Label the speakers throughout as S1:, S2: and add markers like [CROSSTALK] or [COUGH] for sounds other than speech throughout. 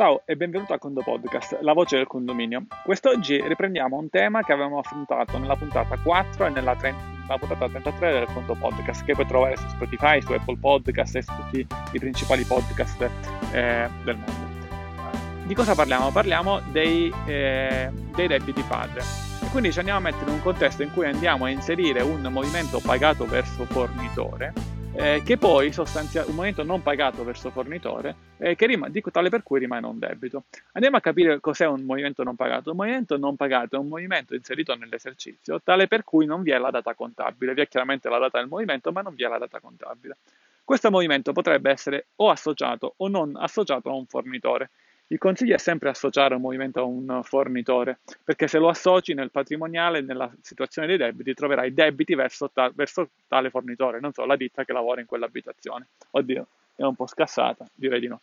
S1: Ciao e benvenuto a Condo Podcast, la voce del condominio. Quest'oggi riprendiamo un tema che avevamo affrontato nella puntata 4 e nella, 30, nella puntata 33 del Condo Podcast, che puoi trovare su Spotify, su Apple Podcast e su tutti i principali podcast eh, del mondo. Di cosa parliamo? Parliamo dei, eh, dei debiti padre. E quindi ci andiamo a mettere in un contesto in cui andiamo a inserire un movimento pagato verso fornitore eh, che poi sostanzia un momento non pagato verso fornitore, eh, che rim- di, tale per cui rimane un debito. Andiamo a capire cos'è un movimento non pagato. Un movimento non pagato è un movimento inserito nell'esercizio, tale per cui non vi è la data contabile, vi è chiaramente la data del movimento, ma non vi è la data contabile. Questo movimento potrebbe essere o associato o non associato a un fornitore. Il consiglio è sempre associare un movimento a un fornitore, perché se lo associ nel patrimoniale, nella situazione dei debiti, troverai debiti verso, ta- verso tale fornitore, non so, la ditta che lavora in quell'abitazione. Oddio, è un po' scassata, direi di no.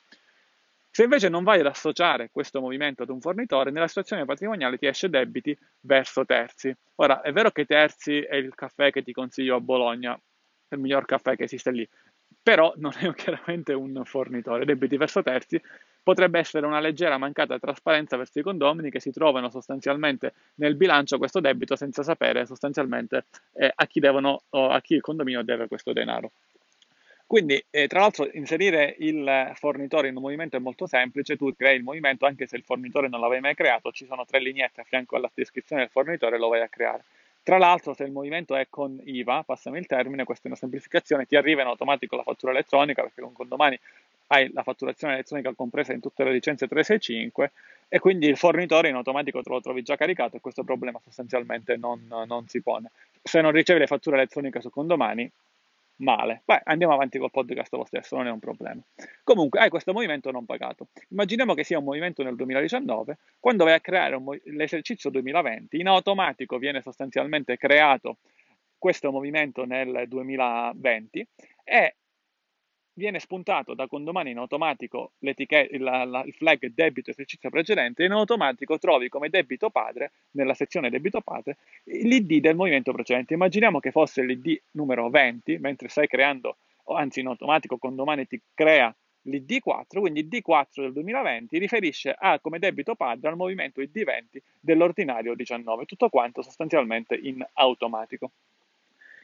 S1: Se invece non vai ad associare questo movimento ad un fornitore, nella situazione patrimoniale ti esce debiti verso terzi. Ora, è vero che terzi è il caffè che ti consiglio a Bologna, il miglior caffè che esiste lì, però non è [LAUGHS] chiaramente un fornitore. Debiti verso terzi potrebbe essere una leggera mancata trasparenza verso i condomini che si trovano sostanzialmente nel bilancio questo debito senza sapere sostanzialmente eh, a, chi devono, a chi il condominio deve questo denaro. Quindi, eh, tra l'altro, inserire il fornitore in un movimento è molto semplice, tu crei il movimento anche se il fornitore non l'avevi mai creato, ci sono tre lineette a fianco alla descrizione del fornitore e lo vai a creare. Tra l'altro, se il movimento è con IVA, passami il termine, questa è una semplificazione, ti arriva in automatico la fattura elettronica, perché con condomani hai la fatturazione elettronica compresa in tutte le licenze 365 e quindi il fornitore in automatico te lo trovi già caricato e questo problema sostanzialmente non, non si pone. Se non ricevi le fatture elettroniche su condomani, male. Beh, andiamo avanti col podcast lo stesso, non è un problema. Comunque, hai questo movimento non pagato. Immaginiamo che sia un movimento nel 2019, quando vai a creare mo- l'esercizio 2020, in automatico viene sostanzialmente creato questo movimento nel 2020 e viene spuntato da condomani in automatico la, la, il flag debito esercizio precedente e in automatico trovi come debito padre, nella sezione debito padre, l'ID del movimento precedente. Immaginiamo che fosse l'ID numero 20, mentre stai creando, anzi in automatico condomani ti crea l'ID4, quindi il D4 del 2020 riferisce a come debito padre al movimento ID20 dell'ordinario 19, tutto quanto sostanzialmente in automatico.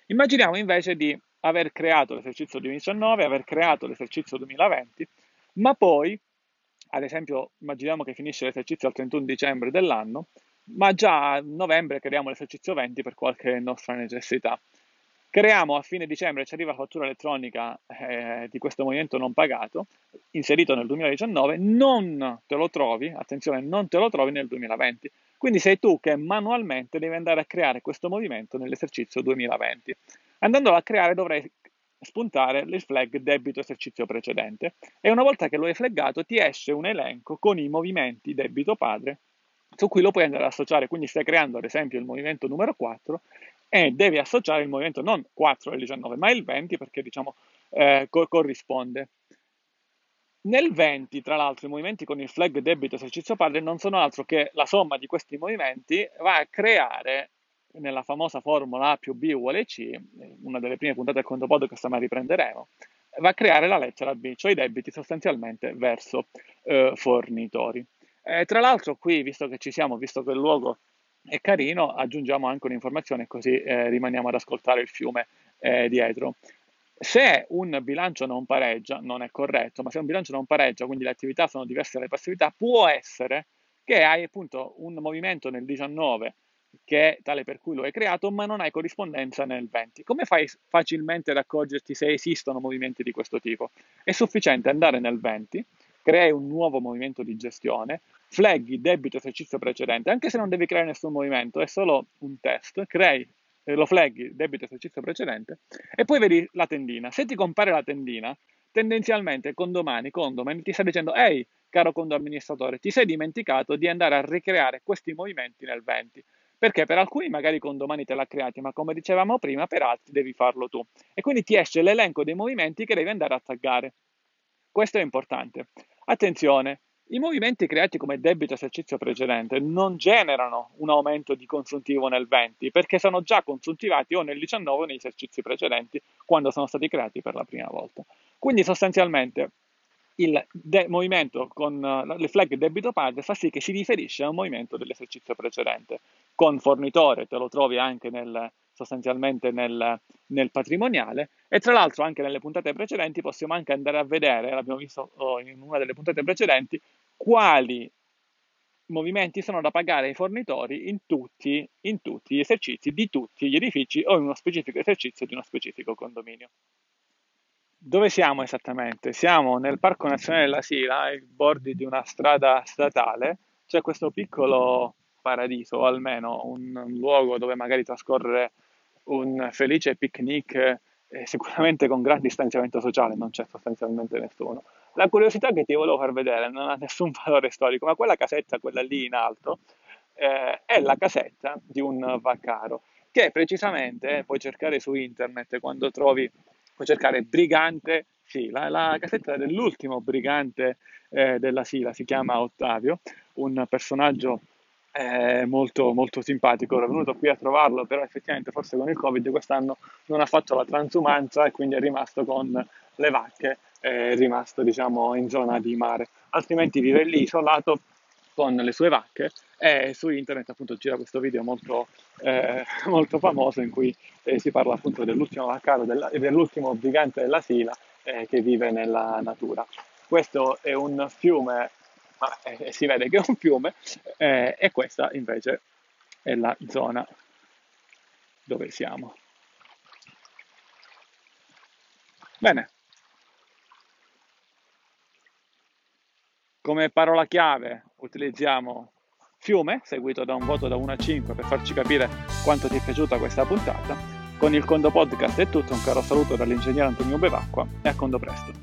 S1: Immaginiamo invece di aver creato l'esercizio 2019, aver creato l'esercizio 2020, ma poi, ad esempio, immaginiamo che finisce l'esercizio al 31 dicembre dell'anno, ma già a novembre creiamo l'esercizio 20 per qualche nostra necessità. Creiamo a fine dicembre, ci arriva la fattura elettronica eh, di questo movimento non pagato, inserito nel 2019, non te lo trovi, attenzione, non te lo trovi nel 2020. Quindi sei tu che manualmente devi andare a creare questo movimento nell'esercizio 2020. Andandolo a creare dovrei spuntare il flag debito esercizio precedente e una volta che lo hai flaggato ti esce un elenco con i movimenti debito padre su cui lo puoi andare ad associare, quindi stai creando ad esempio il movimento numero 4 e devi associare il movimento non 4 e 19 ma il 20 perché diciamo eh, co- corrisponde. Nel 20, tra l'altro, i movimenti con il flag debito esercizio padre non sono altro che la somma di questi movimenti va a creare nella famosa formula A più B uguale C, una delle prime puntate del conto podcast ma riprenderemo, va a creare la lettera B, cioè i debiti sostanzialmente verso eh, fornitori. Eh, tra l'altro qui, visto che ci siamo, visto che il luogo è carino, aggiungiamo anche un'informazione così eh, rimaniamo ad ascoltare il fiume eh, dietro. Se un bilancio non pareggia, non è corretto, ma se un bilancio non pareggia, quindi le attività sono diverse dalle passività, può essere che hai appunto un movimento nel 19 che è tale per cui lo hai creato, ma non hai corrispondenza nel 20. Come fai facilmente ad accorgerti se esistono movimenti di questo tipo? È sufficiente andare nel 20, crei un nuovo movimento di gestione, flaghi debito esercizio precedente, anche se non devi creare nessun movimento, è solo un test, crei eh, lo flaghi debito esercizio precedente e poi vedi la tendina. Se ti compare la tendina, tendenzialmente condomani, condomani ti sta dicendo ehi, caro condo amministratore, ti sei dimenticato di andare a ricreare questi movimenti nel 20 perché per alcuni magari condomani te l'ha creati, ma come dicevamo prima, per altri devi farlo tu. E quindi ti esce l'elenco dei movimenti che devi andare a taggare. Questo è importante. Attenzione, i movimenti creati come debito esercizio precedente non generano un aumento di consuntivo nel 20 perché sono già consuntivati o nel 19 o negli esercizi precedenti quando sono stati creati per la prima volta. Quindi sostanzialmente il de- movimento con uh, le flag debito padre fa sì che si riferisce a un movimento dell'esercizio precedente. Con fornitore te lo trovi anche nel, sostanzialmente nel, nel, patrimoniale e tra l'altro anche nelle puntate precedenti possiamo anche andare a vedere, l'abbiamo visto oh, in una delle puntate precedenti, quali movimenti sono da pagare ai fornitori in tutti, in tutti gli esercizi di tutti gli edifici o in uno specifico esercizio di uno specifico condominio. Dove siamo esattamente? Siamo nel Parco Nazionale della Sila, ai bordi di una strada statale. C'è questo piccolo paradiso, o almeno un, luogo dove magari trascorrere un felice picnic, eh, sicuramente con gran distanziamento sociale, non c'è sostanzialmente nessuno. La curiosità che ti volevo far vedere non ha nessun [LAUGHS] valore storico, ma quella casetta, quella lì in alto, eh, è la casetta di un vaccaro, che precisamente eh, puoi cercare su internet quando trovi puoi cercare Brigante Sila, la casetta dell'ultimo brigante eh, della Sila, si chiama Ottavio, un personaggio eh, molto, molto simpatico, ero venuto qui a trovarlo, però effettivamente forse con il Covid quest'anno non ha fatto la transumanza e quindi è rimasto con le vacche, è rimasto diciamo in zona di mare, altrimenti vive lì isolato con le sue vacche. E su internet appunto gira questo video molto, eh, molto famoso in cui eh, si parla appunto dell'ultimo vaccaro e dell'ultimo brigante della Sila eh, che vive nella natura. Questo è un fiume, ma eh, si vede che è un fiume eh, e questa invece è la zona dove siamo. Bene, Come parola chiave utilizziamo fiume, seguito da un voto da 1 a 5 per farci capire quanto ti è piaciuta questa puntata. Con il Condo Podcast è tutto, un caro saluto dall'ingegnere Antonio Bevacqua e a Condo presto.